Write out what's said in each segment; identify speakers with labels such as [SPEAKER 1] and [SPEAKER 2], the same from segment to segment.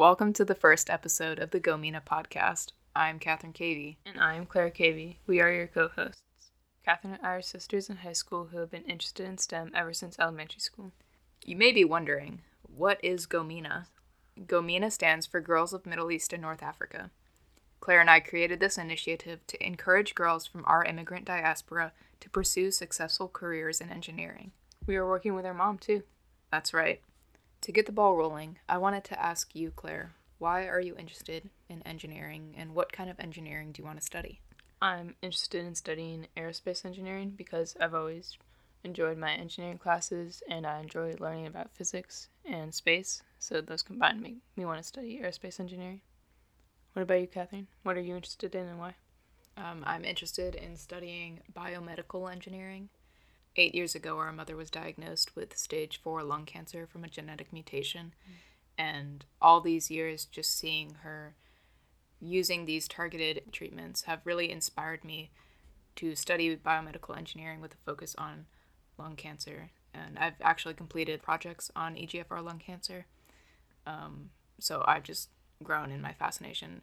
[SPEAKER 1] Welcome to the first episode of the GoMENA podcast. I'm Catherine Cavey.
[SPEAKER 2] And I'm Claire Cavey. We are your co hosts. Catherine and I are sisters in high school who have been interested in STEM ever since elementary school.
[SPEAKER 1] You may be wondering, what is GoMENA? GoMENA stands for Girls of Middle East and North Africa. Claire and I created this initiative to encourage girls from our immigrant diaspora to pursue successful careers in engineering.
[SPEAKER 2] We are working with our mom too.
[SPEAKER 1] That's right. To get the ball rolling, I wanted to ask you, Claire, why are you interested in engineering and what kind of engineering do you want to study?
[SPEAKER 2] I'm interested in studying aerospace engineering because I've always enjoyed my engineering classes and I enjoy learning about physics and space, so those combined make me want to study aerospace engineering. What about you, Catherine? What are you interested in and why?
[SPEAKER 1] Um, I'm interested in studying biomedical engineering. Eight years ago, our mother was diagnosed with stage four lung cancer from a genetic mutation. Mm. And all these years, just seeing her using these targeted treatments have really inspired me to study biomedical engineering with a focus on lung cancer. And I've actually completed projects on EGFR lung cancer. Um, so I've just grown in my fascination.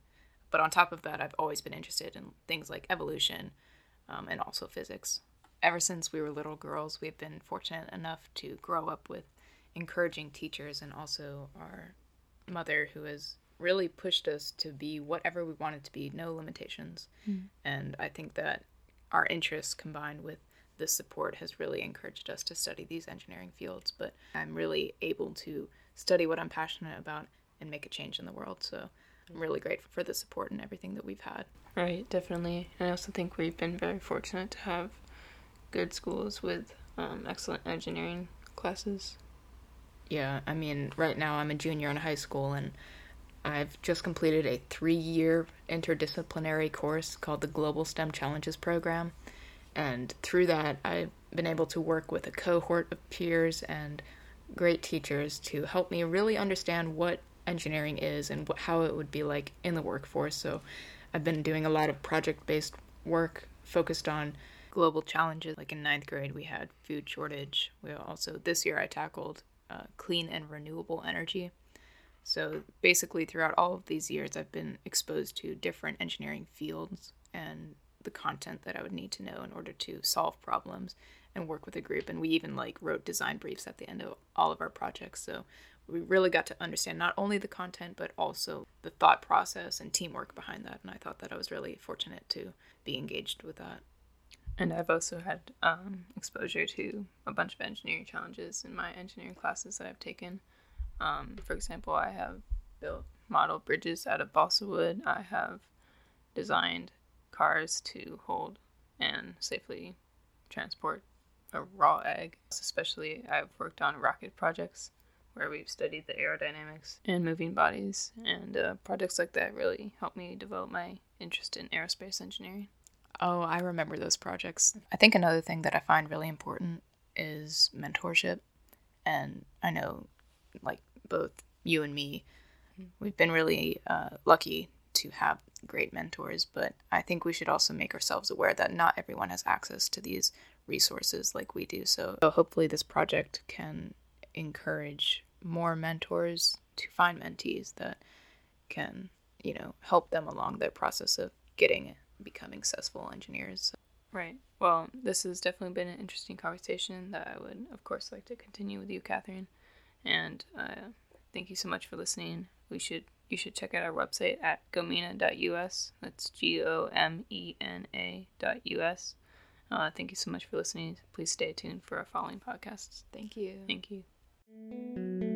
[SPEAKER 1] But on top of that, I've always been interested in things like evolution um, and also physics. Ever since we were little girls, we've been fortunate enough to grow up with encouraging teachers and also our mother who has really pushed us to be whatever we wanted to be, no limitations. Mm. And I think that our interests combined with the support has really encouraged us to study these engineering fields. But I'm really able to study what I'm passionate about and make a change in the world. So I'm really grateful for the support and everything that we've had.
[SPEAKER 2] Right, definitely. And I also think we've been very fortunate to have good schools with um, excellent engineering classes.
[SPEAKER 1] Yeah, I mean, right now I'm a junior in high school and I've just completed a three year interdisciplinary course called the Global STEM Challenges Program. And through that, I've been able to work with a cohort of peers and great teachers to help me really understand what engineering is and what, how it would be like in the workforce. So I've been doing a lot of project based work focused on global challenges. Like in ninth grade, we had food shortage. We also, this year, I tackled uh, clean and renewable energy. So basically, throughout all of these years, I've been exposed to different engineering fields and the content that I would need to know in order to solve problems and work with a group. And we even like wrote design briefs at the end of all of our projects. So we really got to understand not only the content but also the thought process and teamwork behind that. And I thought that I was really fortunate to be engaged with that.
[SPEAKER 2] And I've also had um, exposure to a bunch of engineering challenges in my engineering classes that I've taken. Um, for example, I have built model bridges out of balsa wood. I have designed cars to hold and safely transport a raw egg. Especially, I've worked on rocket projects where we've studied the aerodynamics and moving bodies, and uh, projects like that really helped me develop my interest in aerospace engineering.
[SPEAKER 1] Oh, I remember those projects. I think another thing that I find really important is mentorship. And I know like both you and me, we've been really uh, lucky to have great mentors, but I think we should also make ourselves aware that not everyone has access to these resources like we do. So, so hopefully, this project can encourage more mentors to find mentees that can, you know, help them along their process of getting becoming successful engineers.
[SPEAKER 2] Right. Well, this has definitely been an interesting conversation that I would, of course, like to continue with you, Catherine. And uh, thank you so much for listening. We should you should check out our website at gomena.us. That's G O M E N A dot US. Uh, thank you so much for listening. Please stay tuned for our following podcasts.
[SPEAKER 1] Thank you.
[SPEAKER 2] Thank you.